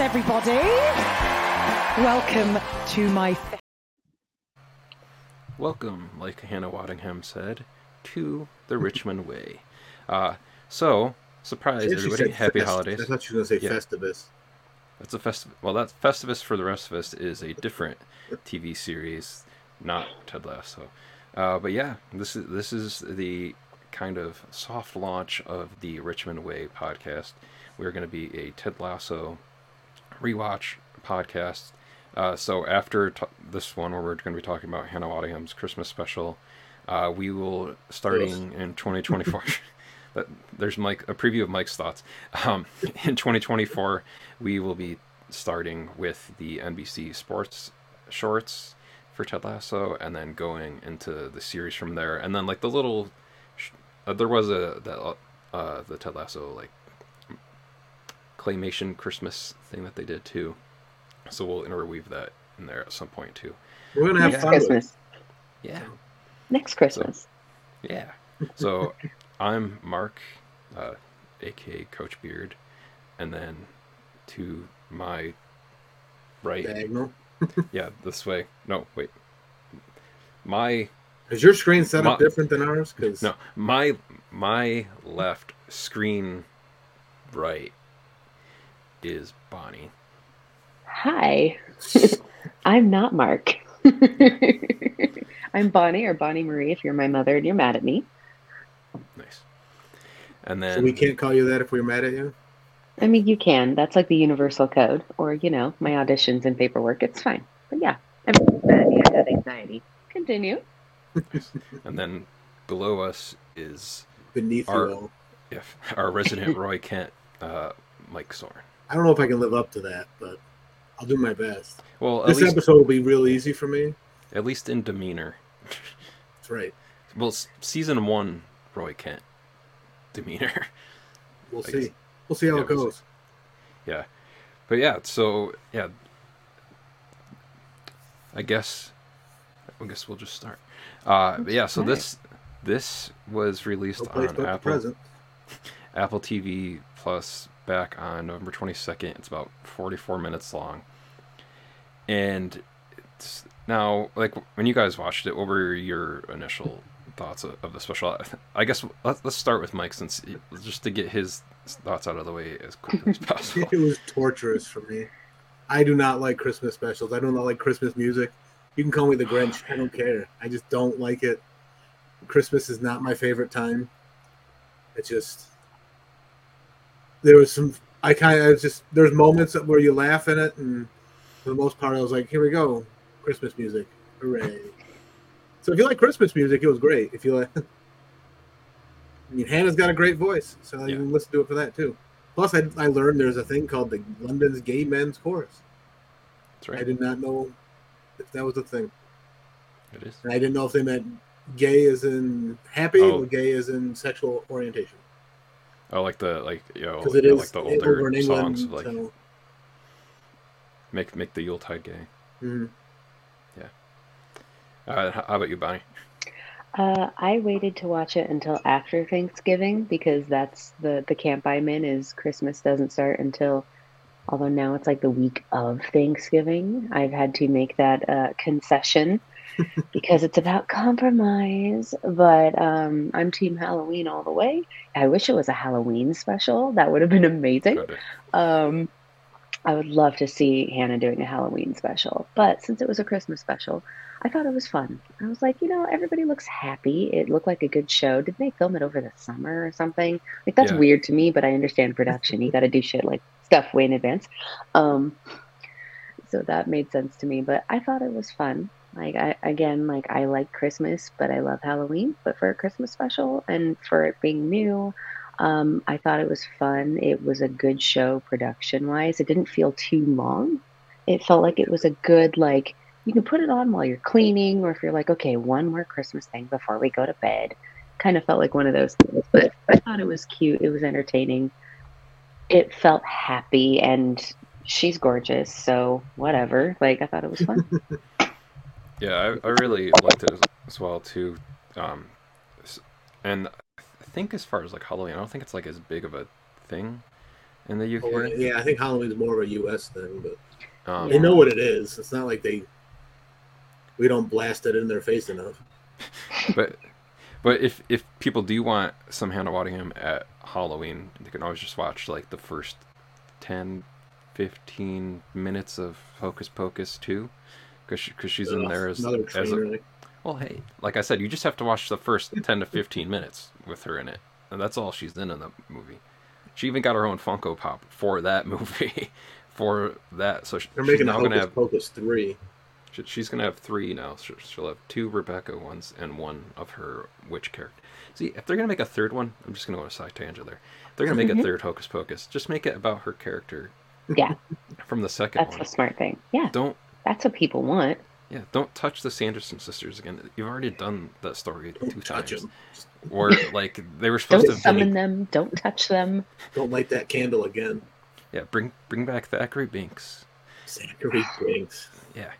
everybody. Welcome to my. Welcome, like Hannah Waddingham said, to the Richmond Way. Uh, so, surprise, everybody! Happy fest- holidays. I thought you were going to say Yeah. Festivus. That's a fest. Well, that Festivus for the rest of us is a different TV series, not Ted Lasso. Uh, but yeah, this is this is the kind of soft launch of the Richmond Way podcast. We're going to be a Ted Lasso rewatch podcast. Uh, so after t- this one, where we're going to be talking about Hannah Waddingham's Christmas special, uh, we will starting in 2024. But there's Mike a preview of Mike's thoughts. Um, in 2024, we will be starting with the NBC Sports shorts for Ted Lasso, and then going into the series from there. And then like the little, sh- uh, there was a that uh, the Ted Lasso like claymation Christmas thing that they did too. So we'll interweave that in there at some point too. We're going to have Yeah. fun with. Christmas. Yeah. Next Christmas. Yeah. So I'm Mark, uh, aka Coach Beard, and then to my right, Diagonal. yeah, this way. No, wait. My Is your screen set up My- different than ours? Because no, my my left screen right is Bonnie. Hi. I'm not Mark. I'm Bonnie or Bonnie Marie if you're my mother and you're mad at me. Nice. And then so we can't call you that if we're mad at you. I mean, you can. That's like the universal code. Or, you know, my auditions and paperwork. It's fine. But yeah, everyone's mad at me. I have anxiety. Continue. and then below us is Beneath Our- if our resident Roy Kent, uh, Mike Sawran. I don't know if I can live up to that, but I'll do my best. Well, at This least episode will be real easy for me. at least in demeanor. That's right. Well, season one, Roy Kent demeanor. We'll I see. We'll see how yeah, it we'll goes. yeah, but yeah. So yeah, I guess I guess we'll just start. Uh, but yeah, so Alright. this this was released No on Apple present. Apple TV Plus back on November 22nd. It's about 44 minutes long. And now, like, when you guys watched it, what were your initial thoughts of, of the special? I guess let's, let's start with Mike, since he- just to get his thoughts out of the way as quickly as possible. It was torturous for me. I do not like Christmas specials. I do not like Christmas music. You can call me the Grinch. I don't care. I just don't like it. Christmas is not my favorite time. It just there was some. I kind of just there's moments where you laugh in it, and for the most part, I was like, "Here we go, Christmas music, hooray!" So if you like Christmas music, it was great. If you like, I mean, Hannah's got a great voice, so Yeah. you can listen to it for that too. Plus, I, I learned there's a thing called the London's Gay Men's Chorus. That's right. I did not know if that was a thing. It is. And I didn't know if they meant gay as in happy Oh. or gay as in sexual orientation. Oh, like the like you know, Because it yeah, is like the older in England. songs, like so, make make the Yuletide gay. mhm. Uh, how how about you, Bonnie? Uh, I waited to watch it until after Thanksgiving because that's the the camp I'm in is Christmas doesn't start until although now it's like the week of Thanksgiving. I've had to make that uh, concession because it's about compromise. But um, I'm Team Halloween all the way. I wish it was a Halloween special. That would have been amazing. Um, I would love to see Hannah doing a Halloween special, but since it was a Christmas special, I thought it was fun. I was like, you know, everybody looks happy. It looked like a good show. Did they film it over the summer or something? Like that's Yeah. weird to me, but I understand production. you got to do shit like stuff way in advance. Um, so that made sense to me. But I thought it was fun. Like I again, like I like Christmas, but I love Halloween. But for a Christmas special and for it being new, um, I thought it was fun. It was a good show production wise. It didn't feel too long. It felt like it was a good like you can put it on while you're cleaning, or if you're like, okay, one more Christmas thing before we go to bed. Kind of felt like one of those things, but I thought it was cute. It was entertaining. It felt happy, and she's gorgeous, so whatever. Like I thought it was fun. Yeah, I, I really liked it as, as well too. Um, and I think as far as like Halloween, I don't think it's like as big of a thing in the UK. Or- yeah, I think Halloween's more of a U.S. thing, but Um, they know what it is. It's not like they we don't blast it in their face enough. but but if if people do want some Hannah Waddingham at Halloween, they can always just watch like the first 10, 15 minutes of Hocus Pocus 2 because she, cause she's in there as, another as a, wreck. well hey like I said you just have to watch the first 10 to 15 minutes with her in it and that's all she's in in the movie. She even got her own Funko Pop for that movie. for that, so she- They're making a now gonna Hocus have Pocus three. she- She's gonna have three now. She'll- She'll have two Rebecca ones and one of her witch character. See, if they're gonna make a third one, I'm just gonna go on a side tangent there. If they're gonna make a Mhm. third Hocus Pocus. Just make it about her character Yeah, from the second that's one. the smart thing. Yeah, Don't that's what people want. yeah, don't touch the Sanderson sisters again. You've already done that story Don't two touch times. them. Where like they were supposed Don't to summon them. Don't touch them. Don't light that candle again. yeah bring bring back Thackeray Binks. Zachary Binks. Yeah,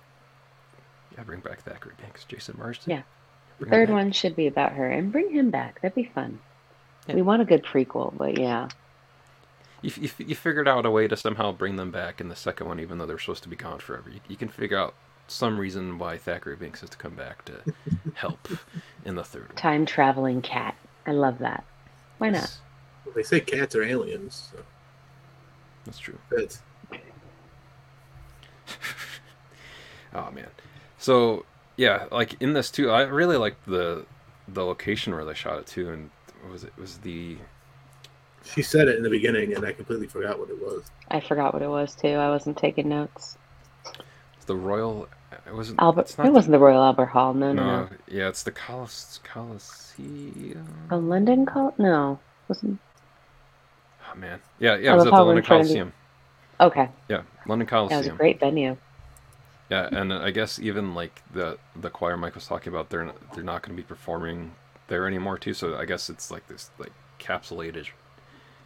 yeah, bring back Thackeray Binks. Jason Marsden. Yeah. Bring Third one should be about her, and bring him back. That'd be fun. Yeah. We want a good prequel, but yeah, You, you, you figured out a way to somehow bring them back in the second one, even though they're supposed to be gone forever. You, you can figure out some reason why Thackeray Binks has to come back to help in the third one. time traveling cat. I love that. Why not? Well, they say cats are aliens. So That's true. that's Oh man. So yeah, like in this too, I really like the the location where they shot it too, and what was it? It was the she said it in the beginning, and I completely forgot what it was. I forgot what it was too. I wasn't taking notes. the Royal. It wasn't Albert. It's not It wasn't the Royal Albert Hall. No, no, no, no. yeah, it's the Colis, Coliseum. A London call? No, wasn't. Oh man, yeah, yeah, I it was love at the London trying to- Coliseum. Okay, Yeah, London that was a Coliseum. great venue. Yeah, and I guess even like the the choir Mike was talking about, they're they're not going to be performing there anymore too. So I guess it's like this like capsulated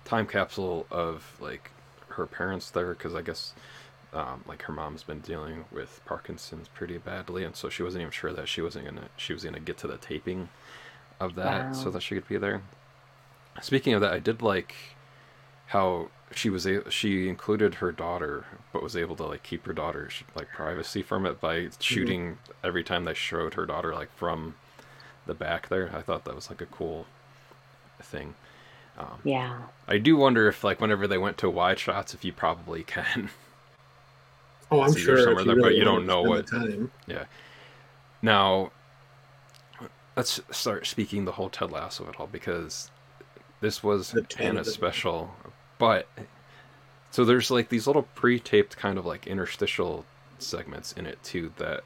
time capsule of like her parents there because I guess um, like her mom's been dealing with Parkinson's pretty badly, and so she wasn't even sure that she wasn't gonna she was gonna get to the taping of that so that she could be there. Speaking of that, I did like how she was a- she included her daughter but was able to like keep her daughter's like privacy from it by shooting every time they showed her daughter like from the back there. I thought that was like a cool thing um, Yeah, i do wonder if like whenever they went to wide shots if you probably can Oh, I'm sure. somewhere if there, but you don't know what. the time. now let's start speaking the whole ted lasso of it all because this was The Hannah's special but so there's like these little pre-taped kind of like interstitial segments in it too that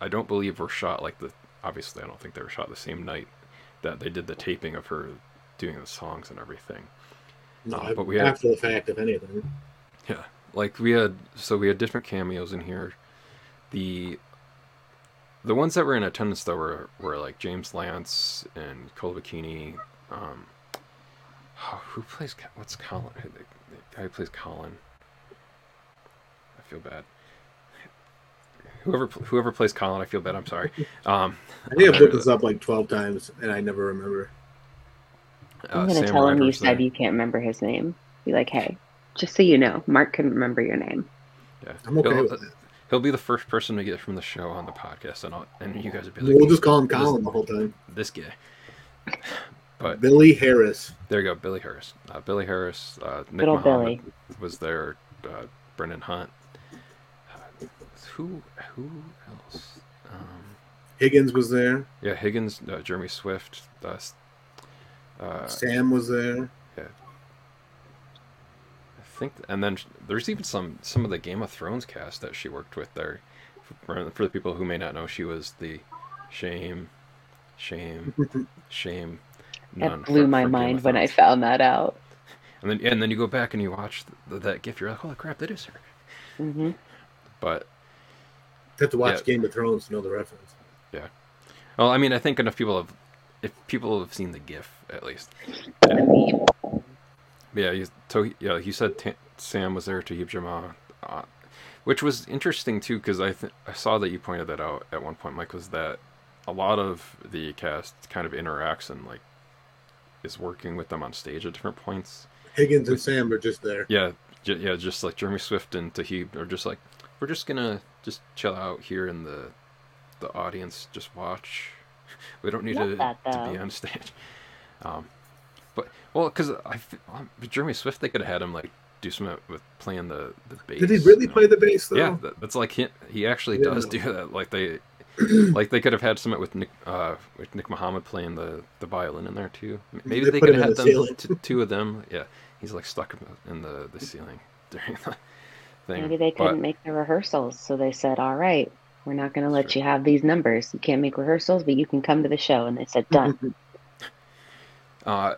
i don't believe were shot like the obviously i don't think they were shot the same night that they did the taping of her doing the songs and everything No, Uh, but we had- after the fact, if anything. Yeah, like we had so we had different cameos in here. The the ones that were in attendance though were were like James Lance and Cole Bikini. Um, oh, who plays what's Colin? who- The, the guy who plays Colin. I feel bad. Whoever whoever plays Colin, I feel bad. I'm sorry. Um, I think I've looked this up like 12 times, and I never remember. Uh, I'm gonna Sam tell him you said you can't remember his name. Be like, hey, just so you know, Mark couldn't remember your name. Yeah, I'm okay he'll, with it. he'll be the first person to get from the show on the podcast, and I'll, and you guys will be like, We'll just call him Colin the whole time. this guy. But Billy Harris. there you go, Billy Harris. Uh, Billy Harris, uh, Nick Good old Mohammed was there. Uh, Brendan Hunt. Uh, who who else? Um, Higgins was there. yeah, Higgins, uh, Jeremy Swift. Uh, Sam was there. Yeah. I think, and then there's even some some of the Game of Thrones cast that she worked with there. For, for the people who may not know, she was the shame, shame, shame. nun That blew for- my for mind when I found that out. And then and then you go back and you watch th that GIF. You're like, holy crap, that is her. hmm But You have to watch Yeah. Game of Thrones to know the reference. Yeah. Well, I mean, I think enough people have, if people have seen the GIF at least. Yeah, you, to, yeah, you said Ta Sam was there Toheeb Jimoh, uh, which was interesting too because I th- I saw that you pointed that out at one point, Mike. Was that a lot of the cast kind of interacts and like is working with them on stage at different points. Higgins and Sam are just there. Yeah, j- yeah, just like Jeremy Swift and Toheeb are just like we're just gonna just chill out here in the the audience, just watch. We don't need Love to, that, to be on stage. Um, but well, because I f- um, Jeremy Swift, they could have had him like do something with playing the the bass. Did he really you know? play the bass though? Yeah, that, that's like he, he actually Yeah. does do that. Like they, like they could have had something with Nick, uh, with Nick Mohammed playing the, the violin in there too. Maybe They they, could have had the them, t- two of them. Yeah, he's like stuck in the the ceiling during the thing. Maybe they couldn't make the rehearsals, so they said, "All right, we're not going to let Sure. you have these numbers. You can't make rehearsals, but you can come to the show." And they said, "Done." Uh,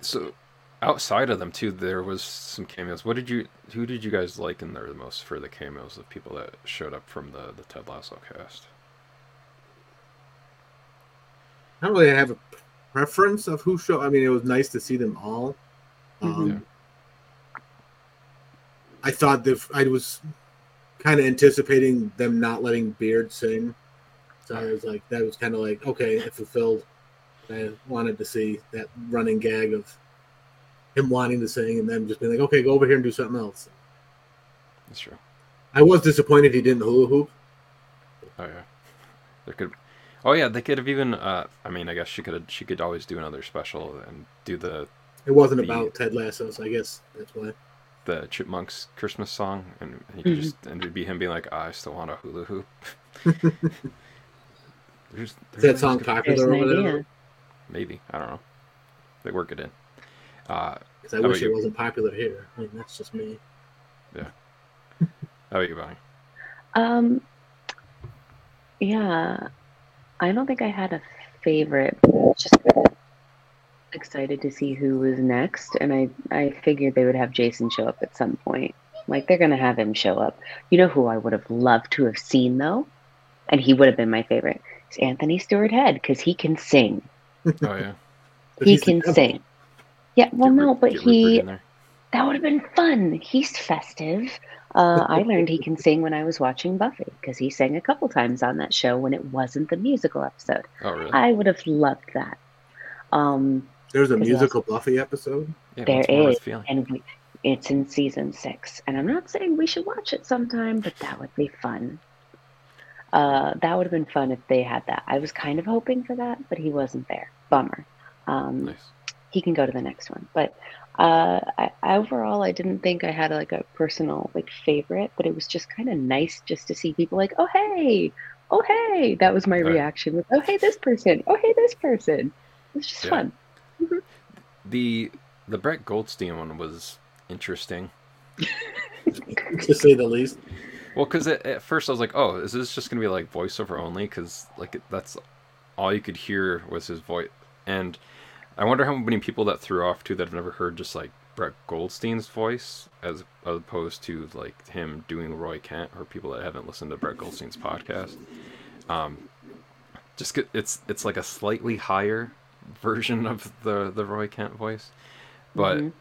so outside of them too, there was some cameos. What did you? Who did you guys like in there the most for the cameos of people that showed up from the the Ted Lasso cast? I don't really have a preference of who show. I mean, it was nice to see them all. Um, Mhm. Yeah. I thought that I was kind of anticipating them not letting Beard sing, so I was like, that was kind of like okay, it fulfilled. I wanted to see that running gag of him wanting to sing and then just being like, okay, go over here and do something else. That's true. I was disappointed he didn't hula hoop. Oh yeah, there could. Oh yeah, they could have even. Uh, I mean, I guess she could. have She could always do another special and do the It wasn't The- about Ted Lasso, so I guess that's why. The Chipmunks Christmas song, and he could just and it'd be him being like, "I still want a hula hoop." there's, Is there's that song popular over there? Maybe I don't know. They work it in. Uh, Because I wish it wasn't popular here. I mean, that's just me. Yeah. how about you, Bonnie? Um, yeah, I don't think I had a favorite. but I was Just excited to see who was next, and I I figured they would have Jason show up at some point. Like they're gonna have him show up. You know who I would have loved to have seen though, and he would have been my favorite. Is Anthony Stewart Head because he can sing. Oh yeah, he can sing. Yeah, well, Get no, but he that would have been fun. He's festive. Uh, I learned he can sing when I was watching Buffy because he sang a couple times on that show when it wasn't the musical episode. Oh really? I would have loved that. Um, There's a Is musical Buffy episode. yeah, there once more with is, feeling. and we, it's in season six. And I'm not saying we should watch it sometime, but that would be fun. Uh, that would have been fun if they had that. I was kind of hoping for that, but he wasn't there. Bummer. Um, Nice. he can go to the next one. But uh, I, overall, I didn't think I had like a personal like favorite, but it was just kind of nice just to see people like, oh hey, oh hey. That was my Right. reaction with, oh hey, this person, oh hey, this person. It was just Yeah. fun. The the Brett Goldstein one was interesting. to say the least. Well, because at, at first I was like, "Oh, is this just gonna be like voiceover only?" Because like it- that's all you could hear was his voice, and I wonder how many people that threw off too that have never heard just like Brett Goldstein's voice as opposed to like him doing Roy Kent or people that haven't listened to Brett Goldstein's podcast. Um, just it's it's like a slightly higher version of the the Roy Kent voice, but. Mhm.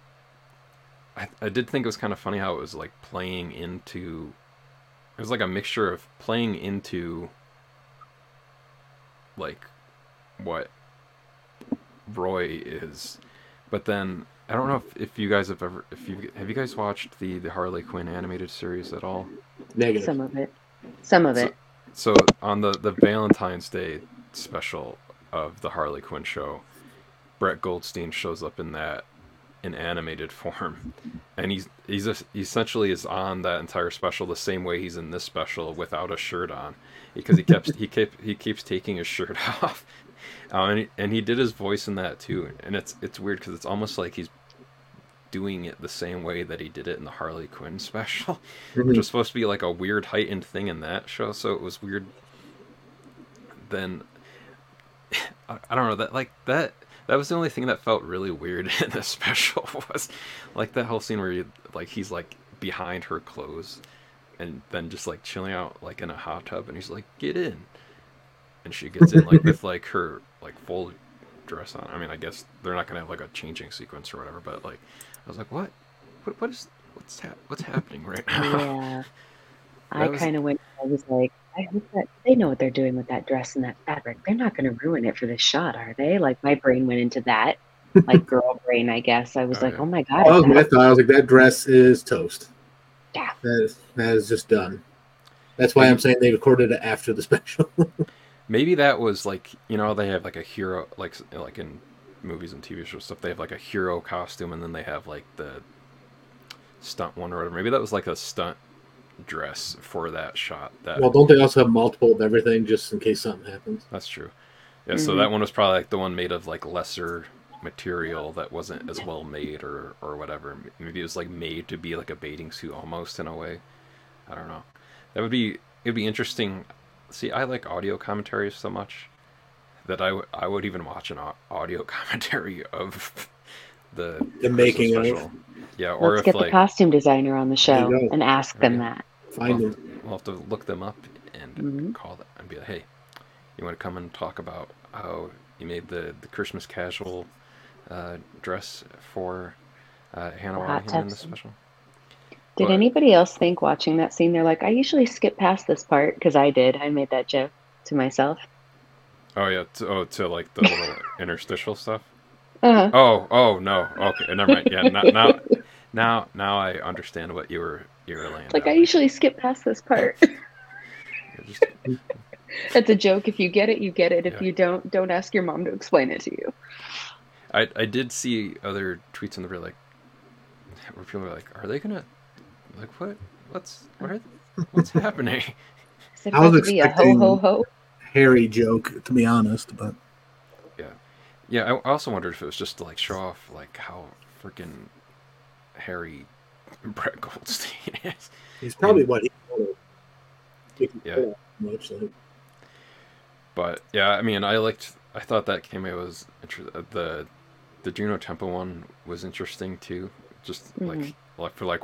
I, I did think it was kind of funny how it was like playing into it was like a mixture of playing into like what Roy is but then I don't know if, if you guys have ever if you have you guys watched the the Harley Quinn animated series at all Negative. Some of it. Some of So- it. so on the the Valentine's Day special of the Harley Quinn show, Brett Goldstein shows up in that in animated form, and he's he's a, he essentially is on that entire special the same way he's in this special without a shirt on, because he kept he kept he keeps taking his shirt off, um, and he, and he did his voice in that too, and it's it's weird because it's almost like he's doing it the same way that he did it in the Harley Quinn special which Mhm. was supposed to be like a weird heightened thing in that show. So it was weird. Then I, don't know that like that that was the only thing that felt really weird in the special was like that whole scene where you, like he's like behind her clothes and then just like chilling out like in a hot tub and he's like get in and she gets in like with like her like full dress on. I mean, I guess they're not gonna have like a changing sequence or whatever, but like I was like, what, what, what is what's hap- what's happening right now? Yeah. I kind of went, I was like, I hope that they know what they're doing with that dress and that fabric. They're not going to ruin it for this shot, are they? Like, my brain went into that like girl brain, I guess. I was Oh, like, yeah. oh my god, That was is my thought. I was like, that dress is toast. Yeah. That is that is just done. That's why I'm saying they recorded it after the special. Maybe that was like you know they have like a hero like like in movies and TV shows stuff they have like a hero costume and then they have like the stunt one or whatever. Maybe that was like a stunt dress for that shot. That well, don't they also have multiple of everything just in case something happens? that's true. Yeah, so Mhm. that one was probably like the one made of like lesser material that wasn't as well made or or whatever. Maybe it was like made to be like a bathing suit almost in a way. I don't know. That would be it'd be interesting. See, I like audio commentaries so much that I would I would even watch an audio commentary of the The Christmas making of. special. Yeah, or Let's if get the like costume designer on the show There you go. and ask them Yeah. that. Find we'll, them. we'll have to look them up and Mhm. call them and be like, hey, you want to come and talk about how you made the, the Christmas casual uh, dress for uh, Hannah The hot Waddingham in the special? Did But- anybody else think watching that scene? They're like, I usually skip past this part because I did. I made that joke to myself. Oh yeah, to, oh to like the little interstitial stuff. Uh-huh. Oh oh no, okay, never mind. Yeah, now now now, now I understand what you were you were laying. Like I usually skip past this part. You're just- It's a joke. If you get it, you get it. If Yeah. you don't, don't ask your mom to explain it to you. I I did see other tweets in the real like where people were like, "Are they gonna like what? What's what are, what's happening?" Is it I was about to be a ho ho ho? Harry joke, to be honest, but Yeah, I I also wondered if it was just to like show off like how freaking hairy Brett Goldstein is. he's probably what he wanted. He can Yeah. much like But yeah, I mean, I liked. I thought that cameo was inter- uh, the the Juno Temple one was interesting too. Just like Mhm. like for like,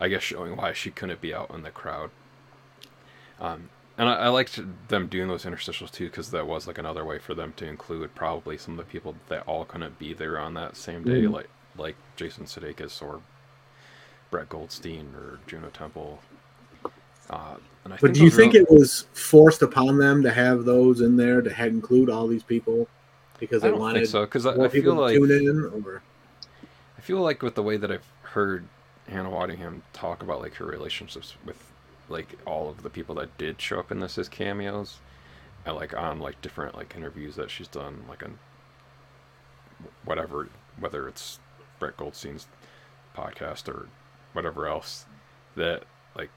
I guess showing why she couldn't be out in the crowd. Um, and I, I liked them doing those interstitials too because that was like another way for them to include probably some of the people that all couldn't be there on that same day, Mhm. like like Jason Sudeikis or Brett Goldstein or Juno Temple. Uh, and I But do you think all- it was forced upon them to have those in there to have, include all these people because they wanted think so because I, I feel like tune in? Or I feel like with the way that I've heard Hannah Waddingham talk about like her relationships with like all of the people that did show up in this as cameos, and like on like different like interviews that she's done like on whatever whether it's Brett Goldstein's podcast or whatever else that like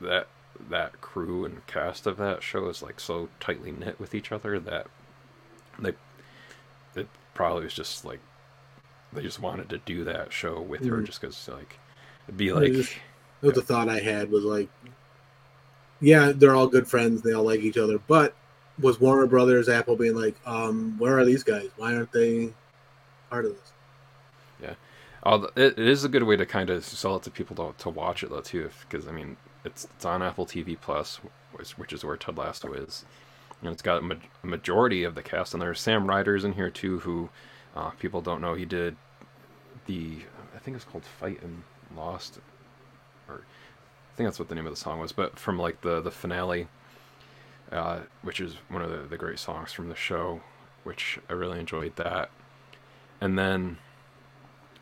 that that crew and cast of that show is like so tightly knit with each other that they it probably was just like they just wanted to do that show with her Mhm. just because like it'd be like just- that was the thought I had was like, yeah, they're all good friends, they all like each other, but was Warner Brothers Apple being like, um, where are these guys? Why aren't they part of this? It, it is a good way to kind of sell it to people to, to watch it though too, because I mean it's it's on Apple TV Plus, which, which is where Ted Lasso is, and it's got a, ma- majority of the cast, and there's Sam Ryder's in here too, who uh, people don't know. He did the I think it's called Fight and Lost, or I think that's what the name of the song was, but from like the the finale, uh, which is one of the, the great songs from the show, which I really enjoyed that, and then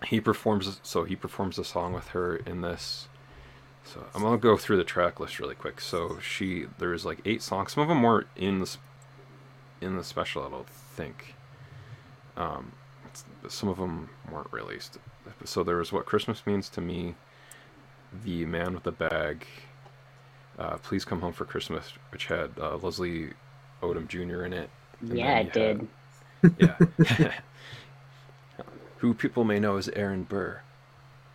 he performs so he performs a song with her in this. So i'm gonna go through the track list really quick. So she there's like eight songs. Some of them weren't in the in the special i don't think. Um some of them weren't released. So there was what christmas means to me the man with the bag uh, please come home for christmas which had uh, leslie odom jr in it. Yeah, it you did. yeah. Who people may know as Aaron Burr,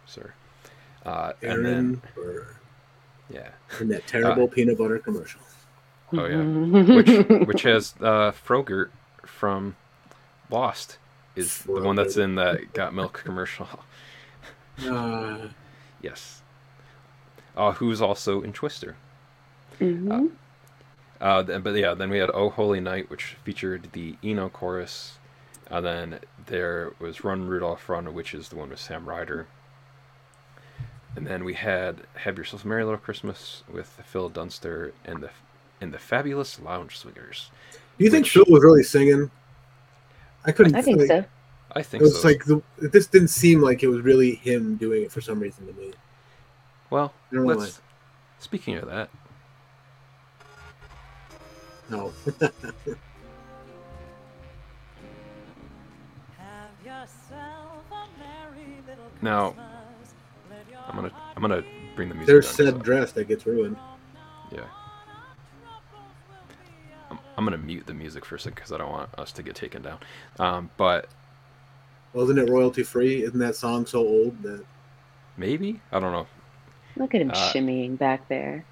sir. Uh, and Aaron then, Burr yeah, in that terrible peanut butter commercial. Oh, yeah. Mm-hmm. which which has uh, Frogert from Lost is the one that's in that Got Milk commercial. Uh, yes. Uh, who's also in Twister. Mhm. Uh, th- but yeah, then we had Oh Holy Night, which featured the Eno chorus. And then there was Run Rudolph Run, which is the one with Sam Ryder. And then we had Have Yourself a Merry Little Christmas with Phil Dunster and the and the Fabulous Lounge Swingers. do you think Which- Phil was really singing? I couldn't. I think like, so. I think It was so. like the, this didn't seem like it was really him doing it for some reason to me. well, I don't know let's. Speaking of that, No, Now, I'm gonna I'm gonna bring the music. there's down, said so- dress that gets ruined. Yeah. I'm, I'm gonna mute the music for a second because I don't want us to get taken down. Um, but Wasn't it royalty free? Isn't that song so old that maybe I don't know. Look at him Uh, shimmying back there.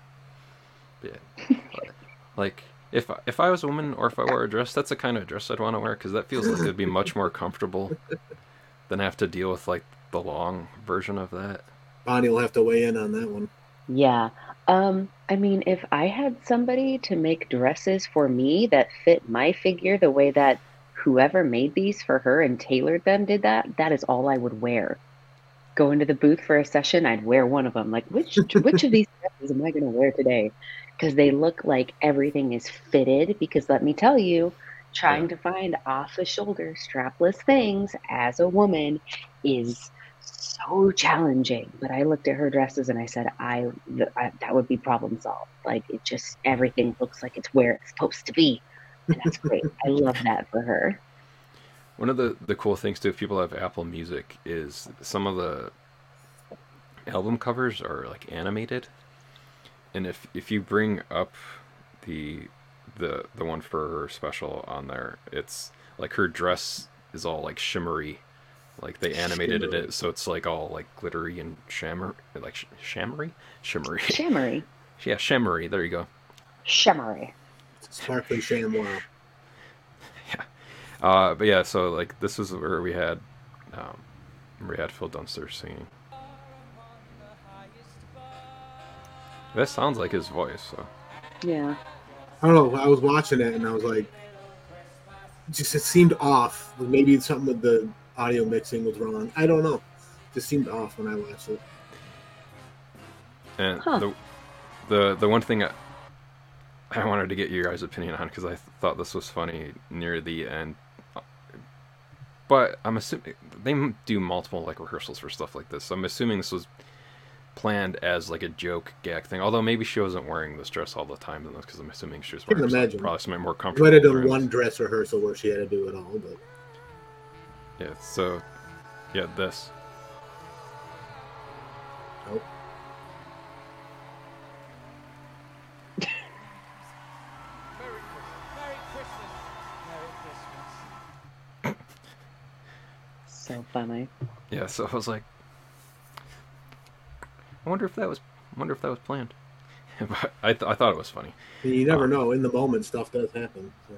Yeah. like if I- if I was a woman or if I wore a dress, that's the kind of dress I'd want to wear because that feels like it'd be much more comfortable than have to deal with like the long version of that. Bonnie will have to weigh in on that one? Yeah. Um, I mean, if I had somebody to make dresses for me that fit my figure the way that whoever made these for her and tailored them did that, that is all I would wear. Go into the booth for a session, I'd wear one of them. Like, which which of these dresses am I going to wear today? Because they look like everything is fitted. Because let me tell you, trying Yeah. to find off the shoulder strapless things as a woman is so challenging. But I looked at her dresses and I said, I, I that would be problem solved. Like it just everything looks like it's where it's supposed to be. And that's great. I love that for her. One of the, the cool things too, if people have Apple Music, is some of the album covers are like animated, and if if you bring up the the the one for her special on there, it's like her dress is all like shimmery, like they animated Shimmery. it so it's like all like glittery and shimmer like sh- shimmery shimmery Shimmery. yeah shimmery there you go Shimmery. Sparkly chamois. Uh, but yeah, so like this is where we had, um, we had Phil Dunster singing. That sounds like his voice. So Yeah. I don't know. I was watching it and I was like, just it seemed off. Maybe something with the audio mixing was wrong. I don't know. Just seemed off when I watched it. and Huh. the the the one thing I, I wanted to get your guys' opinion on because I th- thought this was funny near the end. But I'm assuming they do multiple like rehearsals for stuff like this. So I'm assuming this was planned as like a joke gag thing. Although maybe she wasn't wearing this dress all the time in this because I'm assuming she was wearing imagine. probably something more comfortable. might have done one dress rehearsal where she had to do it all, but Yeah, so yeah, this. nope. Funny. Yeah, so I was like, I wonder if that was, I wonder if that was planned. but I, th- I thought it was funny. you never Uh, know. In the moment, stuff does happen. So.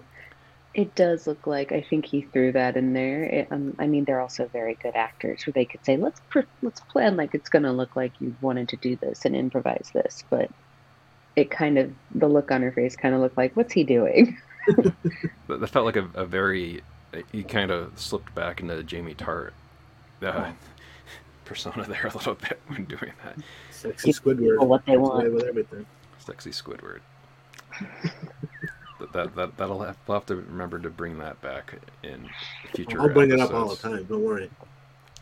It does look like I think he threw that in there. It, um, I mean, they're also very good actors, where they could say, "Let's pr- let's plan like it's going to look like you wanted to do this and improvise this," but it kind of the look on her face kind of looked like, "What's he doing?" That, that felt like a, a very, he kind of slipped back into Jamie Tartt uh, persona there a little bit when doing that. Sexy Give Squidward. what they want. with everything. Sexy Squidward. that, that, that, that'll have, we'll have to remember to bring that back in future I'll bring it up all the time. Don't worry.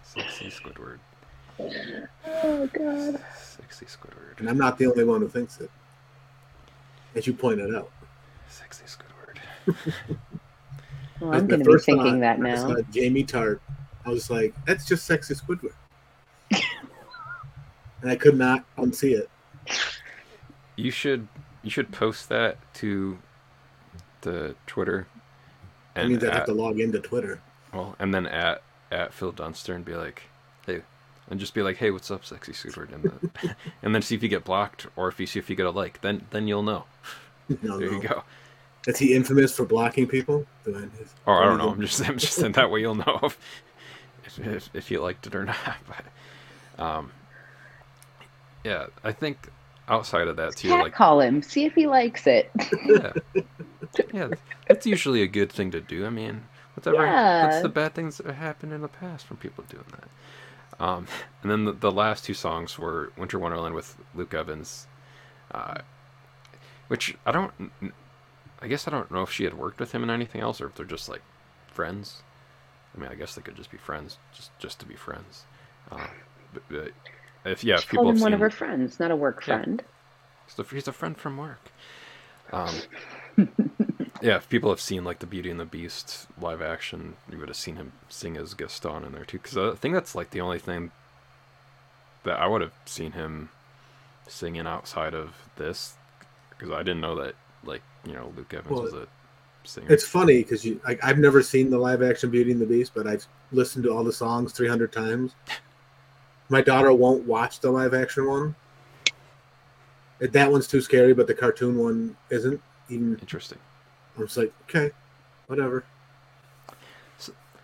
Sexy Squidward. Oh God! Sexy Squidward. And I'm not the only one who thinks it, as you pointed out. Sexy Squidward. Well, I'm going to be thinking thought. that now. Jamie Tartt. I was like, that's just sexy Squidward. and I could not unsee it. You should you should post that to the Twitter That and means I have to log into Twitter. well, and then at at Phil Dunster and be like, hey, and just be like, hey, what's up, sexy Squidward, and, the, and then see if you get blocked or if you see if you get a like, then then you'll know. No, There no. you go. Is he infamous for blocking people? I- Or oh, I don't know. I'm just I'm just saying that way you'll know if if, if, you liked it or not. But um, yeah, I think outside of that too, Cat like call him. See if he likes it. yeah, yeah, that's usually a good thing to do. I mean, whatever. Yeah. That's the bad things that happened in the past from people doing that. Um, and then the, the last two songs were Winter Wonderland with Luke Evans, uh, which I don't. I guess I don't know if she had worked with him in anything else or if they're just like friends. I mean, I guess they could just be friends, just just to be friends. Uh, but, but if yeah, if people called him one seen, of her friends, not a work Yeah. friend. So he's a friend from work. Um, yeah, if people have seen like the Beauty and the Beast live action, you would have seen him sing as Gaston in there too. Because I think that's like the only thing that I would have seen him singing outside of this. Because I didn't know that like you know Luke Evans Well, was a singer. It's funny because you, like, I've never seen the live action Beauty and the Beast, but I've listened to all the songs 300 times. My daughter won't watch the live action one. That one's too scary, but the cartoon one isn't. Even Interesting. I'm just like, okay, whatever.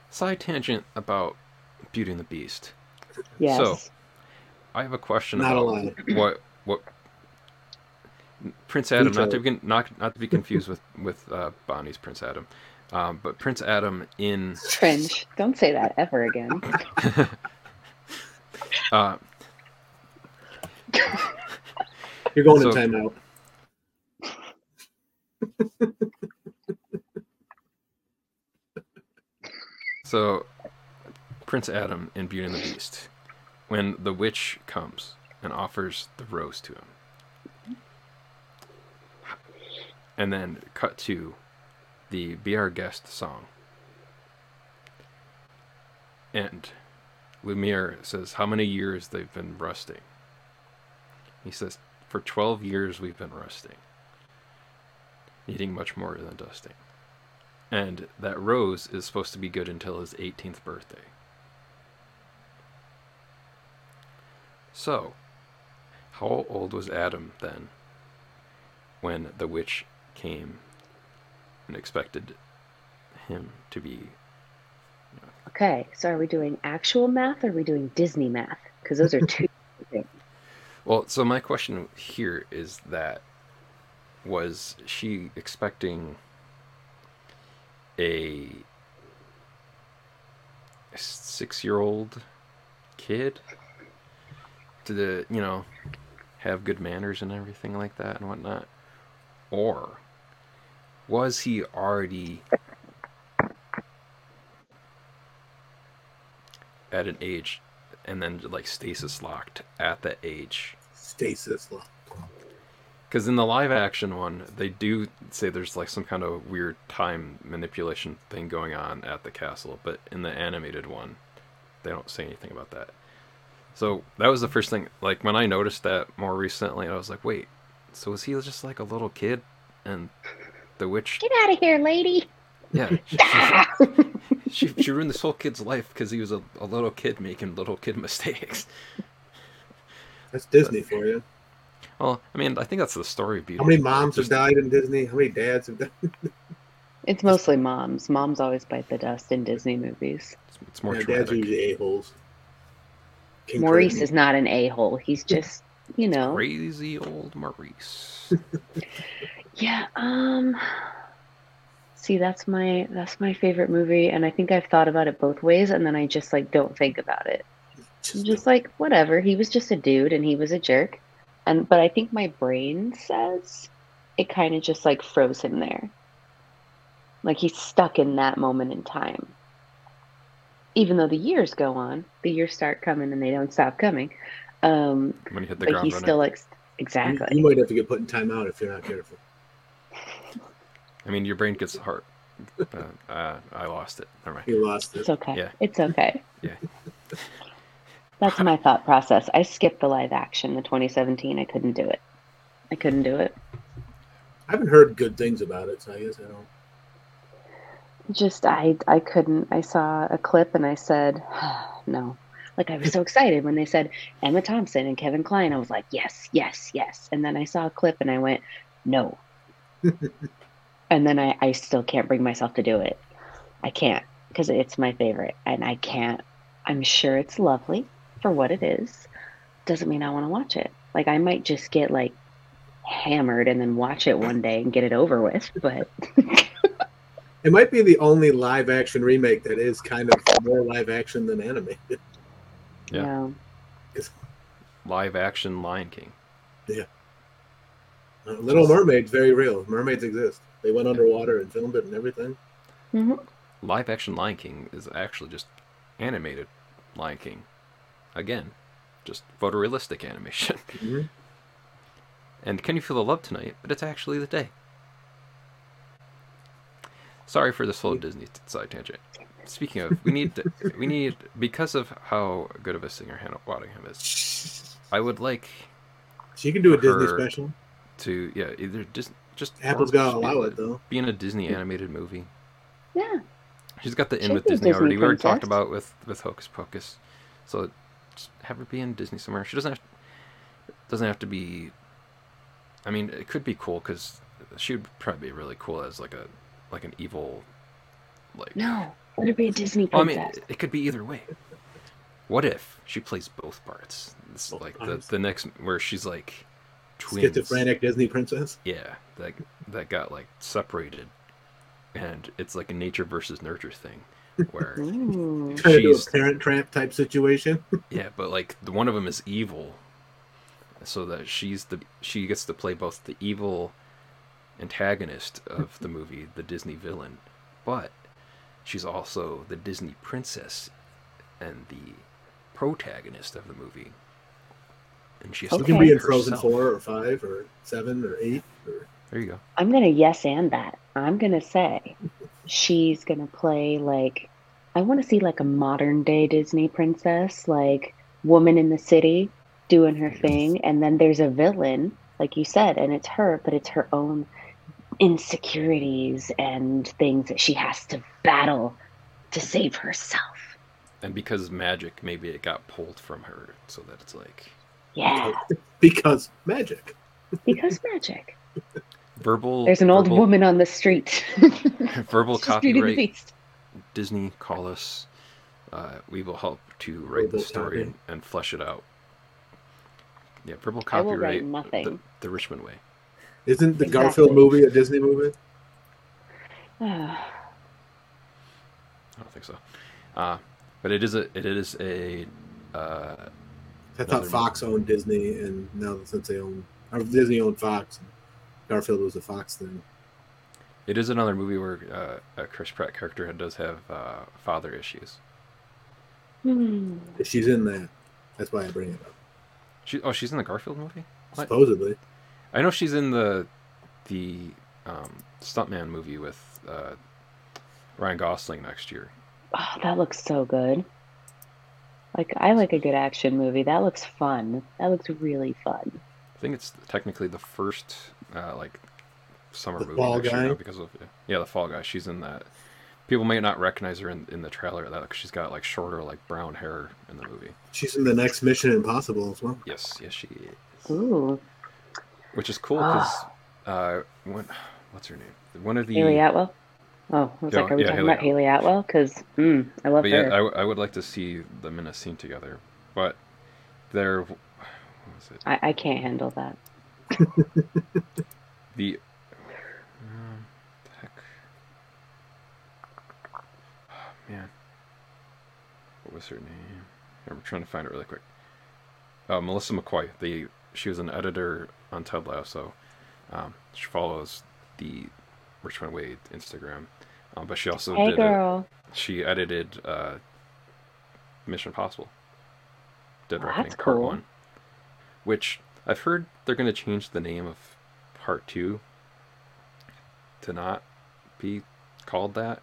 Side tangent about Beauty and the Beast. Yes. So, I have a question Not about lie. what what Prince Adam, not to be not not to be confused with with uh, Bonnie's Prince Adam, um, but Prince Adam in Cringe. Don't say that ever again. uh, You're going So- in timeout. so Prince Adam in Beauty and the Beast, when the witch comes and offers the rose to him, and then cut to the "Be Our Guest" song, and Lumiere says how many years they've been rusting. He says, For 12 years we've been rusting, needing much more than dusting. And that rose is supposed to be good until his 18th birthday. So, how old was Adam then when the witch came and expected him to be Okay, so are we doing actual math or are we doing Disney math? Because those are two. things. Well, so my question here is that was she expecting a six-year-old kid to the you know have good manners and everything like that and whatnot, or was he already at an age and then like stasis locked at that age Stasis. Locked. Because in the live action one they do say there's like some kind of weird time manipulation thing going on at the castle but in the animated one they don't say anything about that so that was the first thing like when i noticed that more recently i was like wait so was he just like a little kid and the witch Get out of here, lady. yeah she, she, she ruined this whole kid's life because he was a, a little kid making little kid mistakes That's Disney for you. well i mean i think that's the story of Beauty How many and the Beast. moms have died in Disney? How many dads have died? It's mostly moms. Moms always bite the dust in Disney movies. it's, it's more Yeah, dads are usually a-holes. King Maurice Triton. is not an a hole. He's just, you know. crazy old maurice Yeah, um See, that's my that's my favorite movie and I think I've thought about it both ways and then I just like don't think about it. Just, just like whatever, he was just a dude and he was a jerk. And but I think my brain says it kind of just like froze him there. Like he's stuck in that moment in time. Even though the years go on, the years start coming and they don't stop coming. Um when you hit the but ground he's running. still like you, exactly. you might have to get put in timeout if you're not careful. I mean, your brain gets hard. Uh, uh, I lost it. Never mind. You lost it. It's okay. Yeah. It's okay. Yeah. That's my thought process. I skipped the live action, the 2017. I couldn't do it. I couldn't do it. I haven't heard good things about it, so I guess I don't. Just I I couldn't. I saw a clip and I said, no. Like I was so excited when they said Emma Thompson and Kevin Kline. I was like, yes, yes, yes. And then I saw a clip and I went, no. and then I, I still can't bring myself to do it. I can't because it's my favorite and I can't. I'm sure it's lovely for what it is. Doesn't mean I want to watch it. Like I might just get like hammered and then watch it one day and get it over with. But It might be the only live action remake that is kind of more live action than animated. Yeah. no. Live action Lion King. Yeah. Uh, Little Mermaid's very real. Mermaids exist. They went underwater and filmed it and everything. hmm live action Lion King is actually just animated Lion King. Again, just photorealistic animation. Mhm. And Can You Feel the Love Tonight? But it's actually the day. Sorry for this whole Disney side tangent. Speaking of, we need to, we need because of how good of a singer Hannah Waddingham is. I would like She can do a Disney special. to yeah either just just Apple's or gotta allow it though. Being a Disney animated movie. Yeah. She's got the in with Disney, Disney already. We already talked about with with Hocus Pocus, so just have her be in Disney somewhere. She doesn't have doesn't have to be. I mean, it could be cool because she would probably be really cool as like a like an evil, like. No. Let her be a Disney Well, I mean, it could be either way. What if she plays both parts? It's like the the next where she's like twins. Schizophrenic Disney princess. Yeah, that that got like separated, and it's like a nature versus nurture thing, where Ooh. Trying to do She's- a parent trap type situation. yeah, but like the one of them is evil, so that she's the she gets to play both the evil antagonist of the movie, the Disney villain, but she's also the Disney princess and the protagonist of the movie. And she has She to can be in Frozen herself. four or five or seven or eight. Or... There you go. I'm gonna yes and that. I'm gonna say she's gonna play like I want to see like a modern day Disney princess, like woman in the city doing her thing, and then there's a villain, like you said, and it's her, but it's her own insecurities and things that she has to battle to save herself. And because magic, maybe it got pulled from her, so that it's like Yeah, Because magic. because magic. verbal. There's an old woman on the street. Verbal She's Beauty the copyright. Beast. Disney, call us. Uh, we will help to write the story copy. and flesh it out. Yeah, verbal I will copyright. write nothing. The, the Richmond way. Isn't the Exactly. Garfield movie a Disney movie? I don't think so. Uh, but it is a. It is a. Uh, I thought Another Fox owned Disney, and now since they own, or Disney owned Fox, Garfield was a Fox thing. it is another movie where uh, a Chris Pratt character does have uh, father issues. Hmm. She's in that. That's why I bring it up. She. Oh, she's in the Garfield movie. What? Supposedly, I know she's in the the um, Stuntman movie with uh, Ryan Gosling next year. Oh, that looks so good. Like I like a good action movie. That looks fun. That looks really fun. I think it's technically the first uh, like summer The movie Fall next year because of yeah the Fall Guy. She's in that. People may not recognize her in, in the trailer that she's got like shorter like brown hair in the movie. she's in the next Mission Impossible as well. Yes, yes she is. Ooh, Which is cool because uh, when, what's her name? One of the Hayley Atwell. Oh, I was like, are we yeah, talking Hayley about Hayley Atwell? Because mm, I love but her. yeah, I, w- I would like to see them in a scene together. But they're what was it? I, I can't handle that. The um, the heck, oh, man, what was her name? I'm trying to find it really quick. Uh, Melissa McCoy. The she was an editor on Ted Lasso. Um, she follows the Richmond Way Instagram, um, but she also hey, did. A, she edited uh, Mission Impossible. Dead Oh, Reckoning that's Part cool. One, which I've heard they're going to change the name of Part Two to not be called that.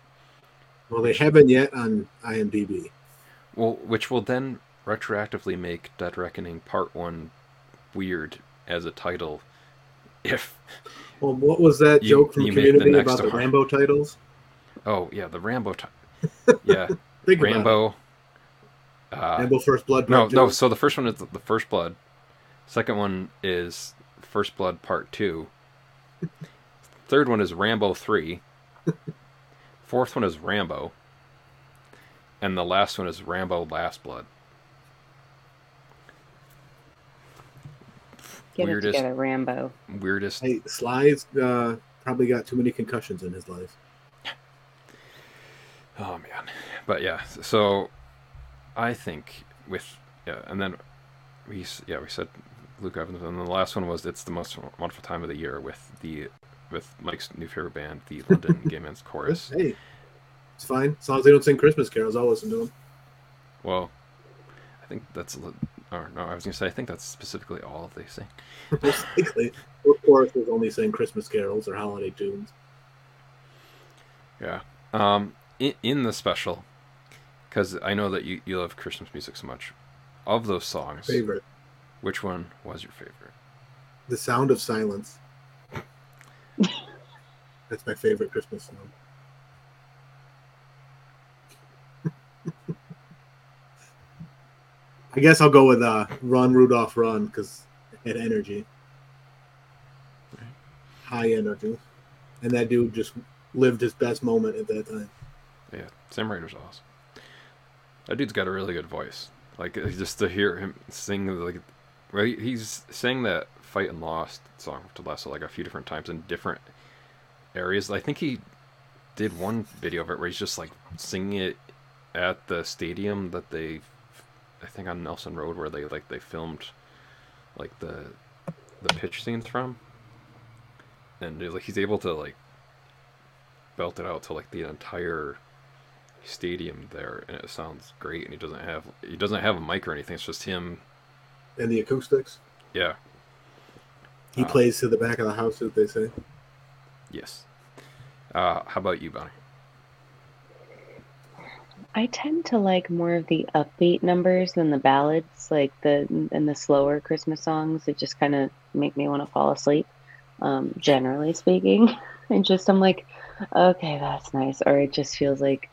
Well, they haven't yet on IMDb. Well, which will then retroactively make Dead Reckoning Part One weird as a title. If Well, what was that You- joke from you make the Community about the. Rambo titles? Oh yeah, the Rambo, ti- yeah, Think about. Rambo. Uh, Rambo First Blood. No, Part no. Two. So the first one is the First Blood. Second one is First Blood Part Two. Third one is Rambo Three. Fourth one is Rambo. And the last one is Rambo Last Blood. Get weirdest- it together, Rambo. Weirdest. Hey, Sly's uh, probably got too many concussions in his life. Oh man, but yeah. So I think with yeah, and then we yeah we said Luke Evans, and then the last one was it's the most wonderful time of the year with the with Mike's new favorite band, the London Gay Men's Chorus. Hey, It's fine as long as they don't sing Christmas carols. I'll listen to them. Well, I think that's or no, I was gonna say I think that's specifically all they sing. Likely, of course, is only sing Christmas carols or holiday tunes. Yeah. Um, in, in the special, because I know that you, you love Christmas music so much. Of those songs, Favorite, which one was your favorite? "The Sound of Silence." That's my favorite Christmas song. I guess I'll go with uh, "Run Rudolph Run" because it had energy, high energy, and that dude just lived his best moment at that time. Yeah, Sam Ryder's awesome. That dude's got a really good voice. Like uh, just to hear him sing, like, right? He's sang that "Fight and Lost" song to Lasso like a few different times in different areas. I think he did one video of it where he's just like singing it at the stadium that they, I think on Nelson Road, where they like they filmed, like the the pitch scenes from. And like he's able to like belt it out to like the entire stadium there and it sounds great and he doesn't have he doesn't have a mic or anything it's just him And the acoustics, yeah he Uh, plays to the back of the house, as they say. yes uh how about you bonnie I tend to like more of the upbeat numbers than the ballads, like the and the slower Christmas songs. That just kind of make me want to fall asleep. Um, generally speaking, and just I'm like, okay, that's nice, or it just feels like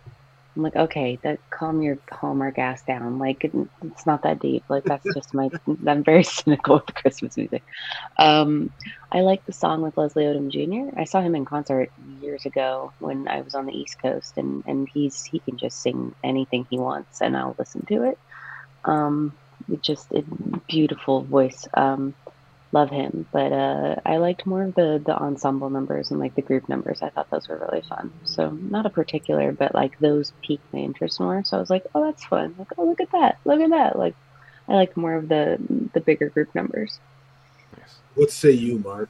I'm like, okay, that calm your Hallmark ass down. Like it, it's not that deep. Like that's just my. I'm very cynical with Christmas music. Um, I like the song with Leslie Odom Jr. I saw him in concert years ago when I was on the East Coast, and and he's he can just sing anything he wants, and I'll listen to it. Um, it just a beautiful voice. Um, love him, but uh, I liked more of the the ensemble numbers and like the group numbers. I thought those were really fun. So not a particular, but like those piqued my interest more. So I was like, oh, that's fun. Like, oh, look at that, look at that. Like, I like more of the the bigger group numbers. nice What say you, Mark?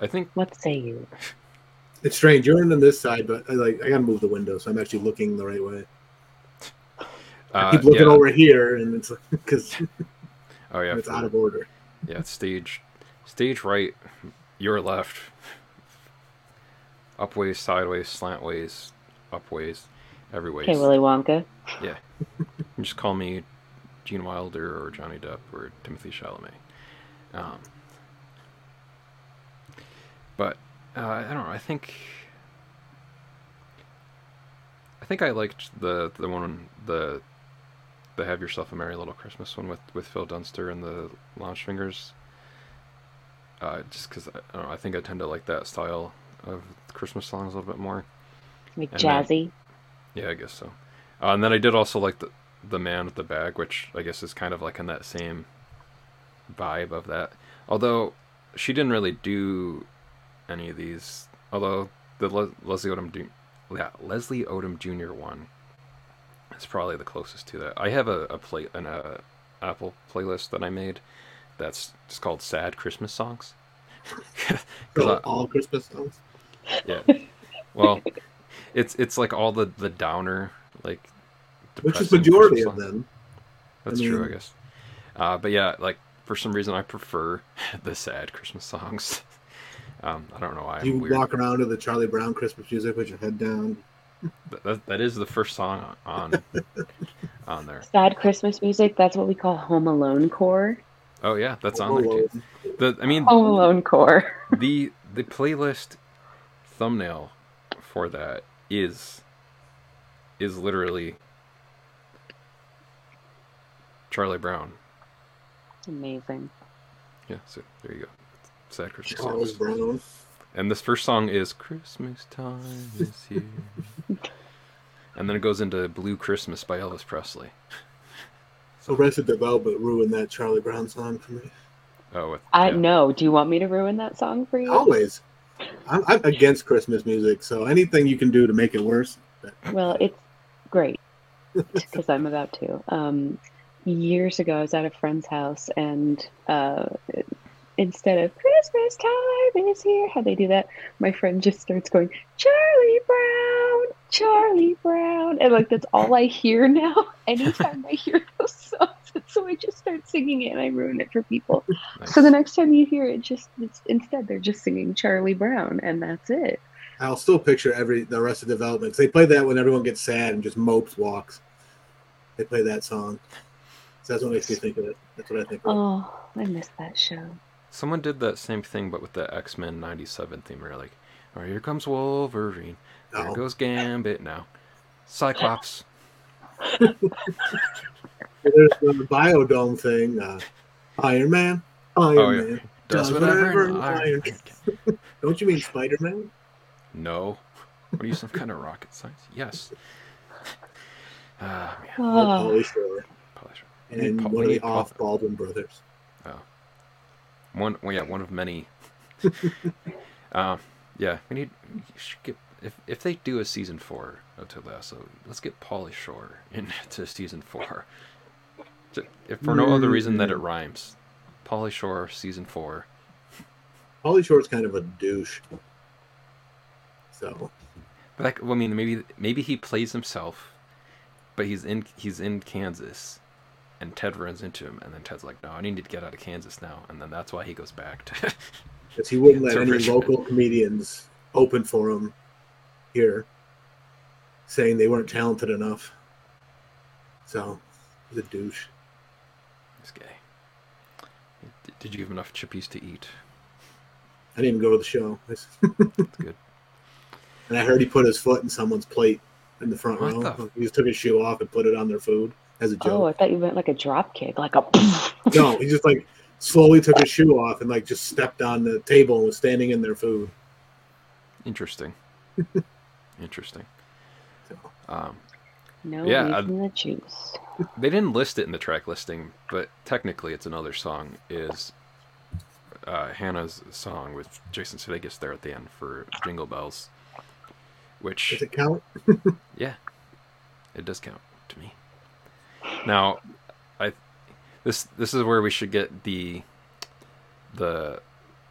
i think What say you? It's strange. You're in on this side, but I like I gotta move the window, so I'm actually looking the right way. I uh keep looking yeah. over here, and it's because oh yeah it's out of order. Yeah it's stage stage right your left upways sideways slantways upways everyways. Okay, Willy Wonka. yeah. Just call me gene wilder or johnny depp or timothy chalamet. Um but uh, i don't know i think i think i liked the the one the the have yourself a merry little christmas one with with phil dunster and the launch fingers uh, just because I, don't I think I tend to like that style of Christmas songs a little bit more. Like And then- jazzy. Yeah, I guess so. Uh, and then I did also like the the man with the bag, which I guess is kind of like in that same vibe of that. Although she didn't really do any of these. Although the Le- Leslie Odom, yeah, Leslie Odom Jr. one is probably the closest to that. I have a, a play an uh, Apple playlist that I made that's just called "Sad Christmas Songs." So I- all Christmas songs. yeah. Well, it's it's like all the the downer like. Which is majority Christmas of songs. them. That's I true, I guess. Uh, but yeah, like for some reason, I prefer the sad Christmas songs. Um, I don't know why. You walk around to the Charlie Brown Christmas music with your head down. Th- That, that is the first song on on there. Sad Christmas music. That's what we call Home Alone core. Oh yeah, that's on there too. The I mean Home Alone core. the the playlist thumbnail for that is is literally Charlie Brown. Amazing. Yeah, so there you go. Sad Christmas Charles. Brown. And this first song is Christmas time is here. and then it goes into Blue Christmas by Elvis Presley. So. Arrested Development ruined that Charlie Brown song for me. Oh, with, I yeah. know. Do you want me to ruin that song for you? Always. I'm, I'm against Christmas music, so anything you can do to make it worse. Well, it's great because I'm about to. Um, years ago, I was at a friend's house, and uh, instead of Christmas time is here, how they do that, my friend just starts going, Charlie Brown, Charlie Brown. And like that's all I hear now anytime I hear those songs. And so I just start singing it and I ruin it for people. Nice. So the next time you hear it, just it's, instead they're just singing Charlie Brown and that's it. I'll still picture every the rest of development. 'cause They play that when everyone gets sad and just mopes walks. They play that song. So that's what makes me think of it. That's what I think of. Oh, I miss that show. Someone did that same thing, but with the X Men '97 theme. Where like, oh, here comes Wolverine. There Oh. goes Gambit now. Cyclops. There's the Biodome thing. Uh, Iron Man. Iron Oh, yeah. Man. Does Does whatever. whatever an an Iron Iron Man. Don't you mean Spider Man? No. What are you, some kind of rocket science? Yes. Ah, man. Or Oh, Pauly Shore. Polish. And need Paul- one of the off Baldwin brothers. One, well, yeah, one of many. uh, yeah, we need. We get if if they do a season four of Ted Lasso, let's get Pauly Shore into season four. Ju- If for no other reason that it rhymes, Pauly Shore season four. Pauly Shore's kind of a douche. So But that, well, I mean, maybe maybe he plays himself, but he's in he's in Kansas, and Ted runs into him, and then Ted's like, "No, I need to get out of Kansas now," and then that's why he goes back to. because he wouldn't let any Richmond. local comedians open for him here, saying they weren't talented enough. So he's a douche. this guy. Did you give him enough chippies to eat? I didn't even go to the show. That's good. And I heard he put his foot in someone's plate in the front What row. the- He just took his shoe off and put it on their food as a oh, I thought you meant like a drop kick, like a. no, he just like slowly took his shoe off and like just stepped on the table and was standing in their food. Interesting. Interesting. Um, No Yeah, I- the juice. they didn't list it in the track listing, but technically it's another song. Is uh, Hannah's song with Jason Sudeikis there at the end for Jingle Bells, which does it count? Yeah, it does count to me. Now, I this this is where we should get the the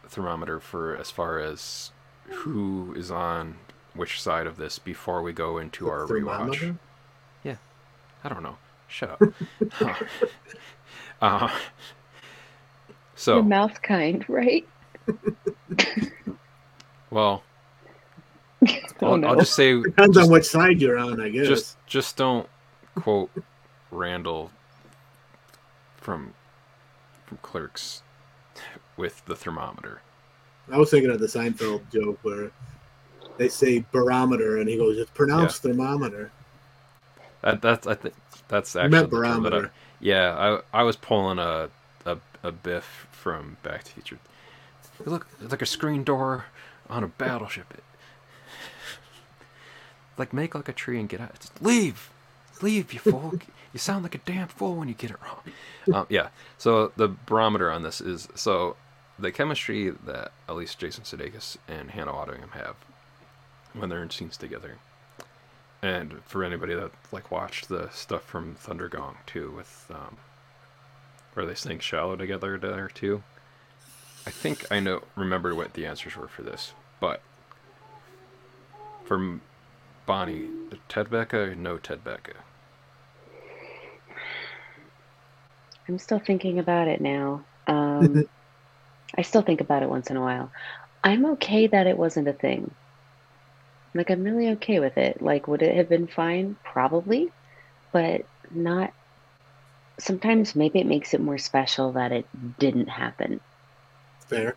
thermometer for as far as who is on which side of this before we go into our rewatch. Yeah, I don't know. Shut up. Huh. uh, Your so, mouth kind, right? well, Oh, I'll, no. I'll just say Depends just- on which side you're on, I guess. just just don't quote Randall from from Clerks with the thermometer. I was thinking of the Seinfeld joke where they say barometer and he goes, "It's pronounced thermometer." That that's I think that's actually the I, barometer. yeah I I was pulling a a, a biff from Back to the Future. Look, it's like a screen door on a battleship. It, like make like a tree and get out. Just leave, leave, you fool. You sound like a damn fool when you get it wrong. Um, yeah. So the barometer on this is so the chemistry that at least Jason Sudeikis and Hannah Waddingham have when they're in scenes together. And for anybody that like watched the stuff from Thundergong too, with um, where they sing "Shallow" together there too. I think I know remember what the answers were for this, but for Bonnie, Ted Becca, no Ted Becca. I'm still thinking about it now. Um, I still think about it once in a while. I'm okay that it wasn't a thing. Like, I'm really okay with it. Like, would it have been fine? Probably, but not. Sometimes maybe it makes it more special that it didn't happen. Fair.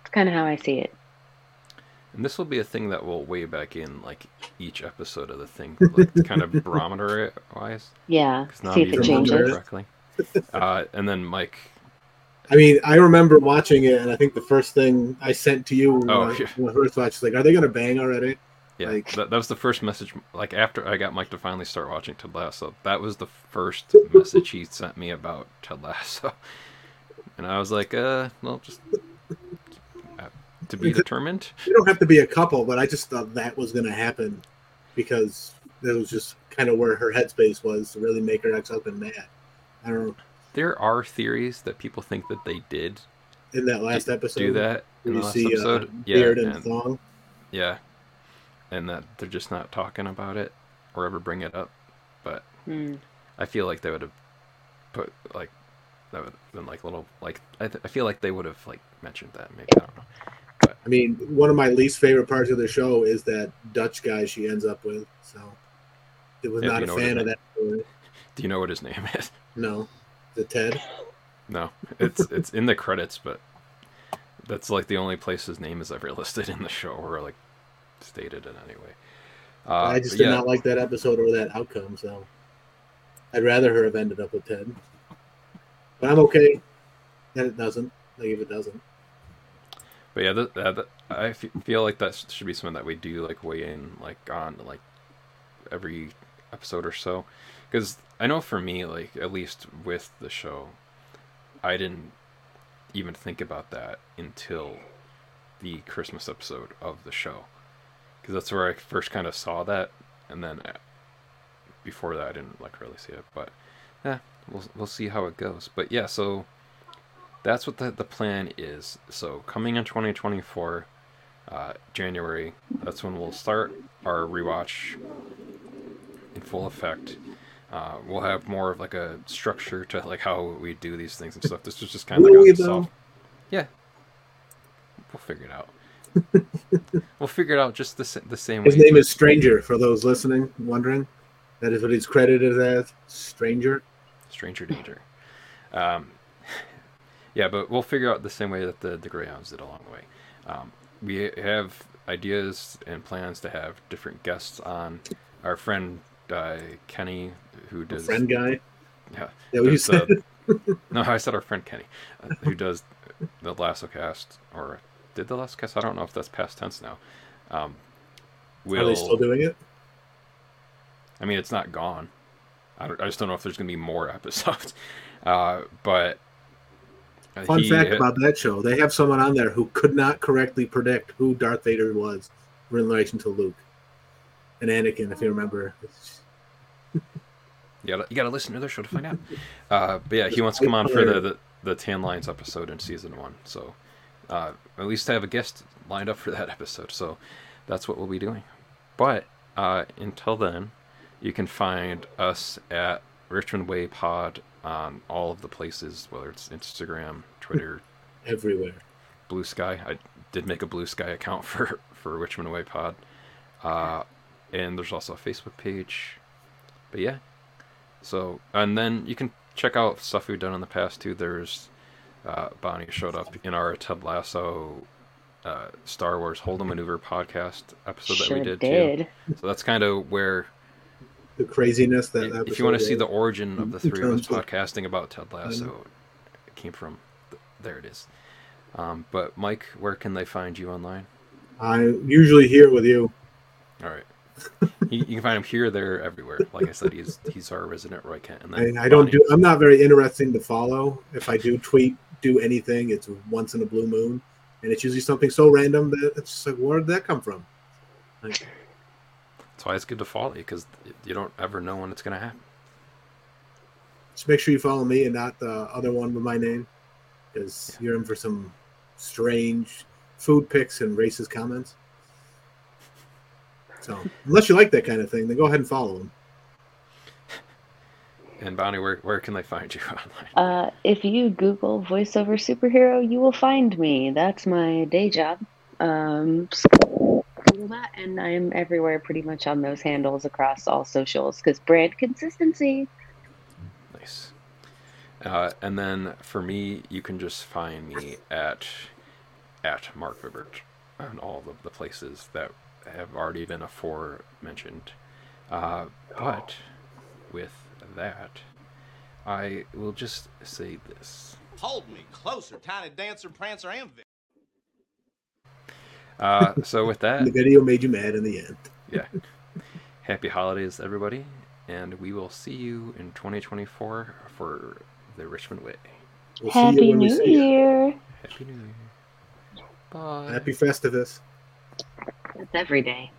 It's kind of how I see it. And this will be a thing that will weigh back in like each episode of the thing, like kind of barometer wise, Yeah, because not see if it changes. changes. correctly. Uh, and then Mike, I mean, I remember watching it, and I think the first thing I sent to you Oh, when, I- yeah. when I first watched, was like, "Are they gonna bang already?" yeah, Like- that, that was the first message. Like after I got Mike to finally start watching Ted Lasso, that was the first message he sent me about Ted Lasso, and I was like, uh, well, just to be determined. You don't have to be a couple, but I just thought that was gonna happen because that was just kind of where her headspace was to really make her ex-husband mad. I don't know. there are theories that people think that they did In that last do, episode, do that in where the you last see episode. uh, yeah, beard and, and- thong. yeah, and that they're just not talking about it or ever bring it up. But Hmm. I feel like they would have put like that would have been like little like I, th- I feel like they would have like mentioned that maybe I don't know. I mean, one of my least favorite parts of the show is that Dutch guy she ends up with. So, it was Yeah, not a know what his fan of that. Story. Do you know what his name is? No, the Ted. No, it's it's in the credits, but that's like the only place his name is ever listed in the show or like stated in any way. Uh, I just did yeah, not like that episode or that outcome. So, I'd rather her have ended up with Ted. But I'm okay that it doesn't. Like if it doesn't. But yeah, that, I feel like that should be something that we do like weigh in like on like every episode or so, because I know for me like at least with the show, I didn't even think about that until the Christmas episode of the show, because that's where I first kind of saw that, and then uh, before that I didn't like really see it, but yeah, we'll we'll see how it goes. But yeah, so that's what the, the plan is. So coming in 2024, uh, January, that's when we'll start our rewatch in full effect. Uh, we'll have more of like a structure to like how we do these things and stuff. This was just kind of like a soft. Yeah, we'll figure it out. we'll figure it out just the the same His way. name is Stranger. For those listening, wondering, that is what he's credited as. Stranger. Stranger Danger. Um, yeah, but we'll figure out the same way that the, the Greyhounds did along the way. Um, we have ideas and plans to have different guests on. Our friend uh, Kenny, who does friend guy. yeah, Yeah, does, uh, no, I said our friend Kenny, uh, who does the Lasso cast or did the Lasso cast? I don't know if that's past tense now. Um, Are they still doing it? I mean, it's not gone. I, don't, I just don't know if there's going to be more episodes. Uh, but Fun he- fact about that show: they have someone on there who could not correctly predict who Darth Vader was in relation to Luke and Anakin, if you remember. You gotta, you gotta listen to their show to find out. Uh, but yeah, he wants to come on for the, the, the Tan Lines episode in season one. So uh, at least I have a guest lined up for that episode. So that's what we'll be doing. But uh, until then, you can find us at Richmond Way Pod on all of the places, whether it's Instagram, Twitter, Everywhere. Blue Sky. I did make a Blue Sky account for for Richmond Way Pod, uh, and there's also a Facebook page. But yeah, so and then you can check out stuff we've done in the past too. There's uh, Bonnie showed up in our Ted Lasso uh, Star Wars Hold 'em Maneuver podcast episode that Sure we did, did. too. So that's kind of where The craziness that if you want to see the origin of the three of us podcasting about Ted Lasso, it came from there. It is. Um, but Mike, where can they find you online? I'm usually here with you. All right. you, you can find him here, there, everywhere. Like I said, he's he's our resident Roy Kent. And I, I don't do. I'm not very interesting to follow. If I do tweet, do anything, it's once in a blue moon, and it's usually something so random that it's just like, where did that come from? Like, That's why it's good to follow you because you don't ever know when it's gonna happen. just make sure you follow me and not the other one with my name, because you're in for some strange food pics and racist comments. So unless you like that kind of thing, then go ahead and follow him. And Bonnie, where where can they find you online? Uh, if you Google voiceover superhero, you will find me. That's my day job. Um, so Google that, and I'm everywhere pretty much on those handles across all socials because brand consistency. Nice. Uh, and then for me, you can just find me at at Marc Vibbert on all of the places that have already been aforementioned. Uh, but with that, I will just say this. Hold me closer, tiny dancer, prancer, and Vic. Uh, so with that, The video made you mad in the end. yeah. Happy holidays, everybody, and we will see you in 2024 for the Richmond Way. We'll see you Happy New see you. Year! Happy New Year. Bye. Happy Festivus. That's every day.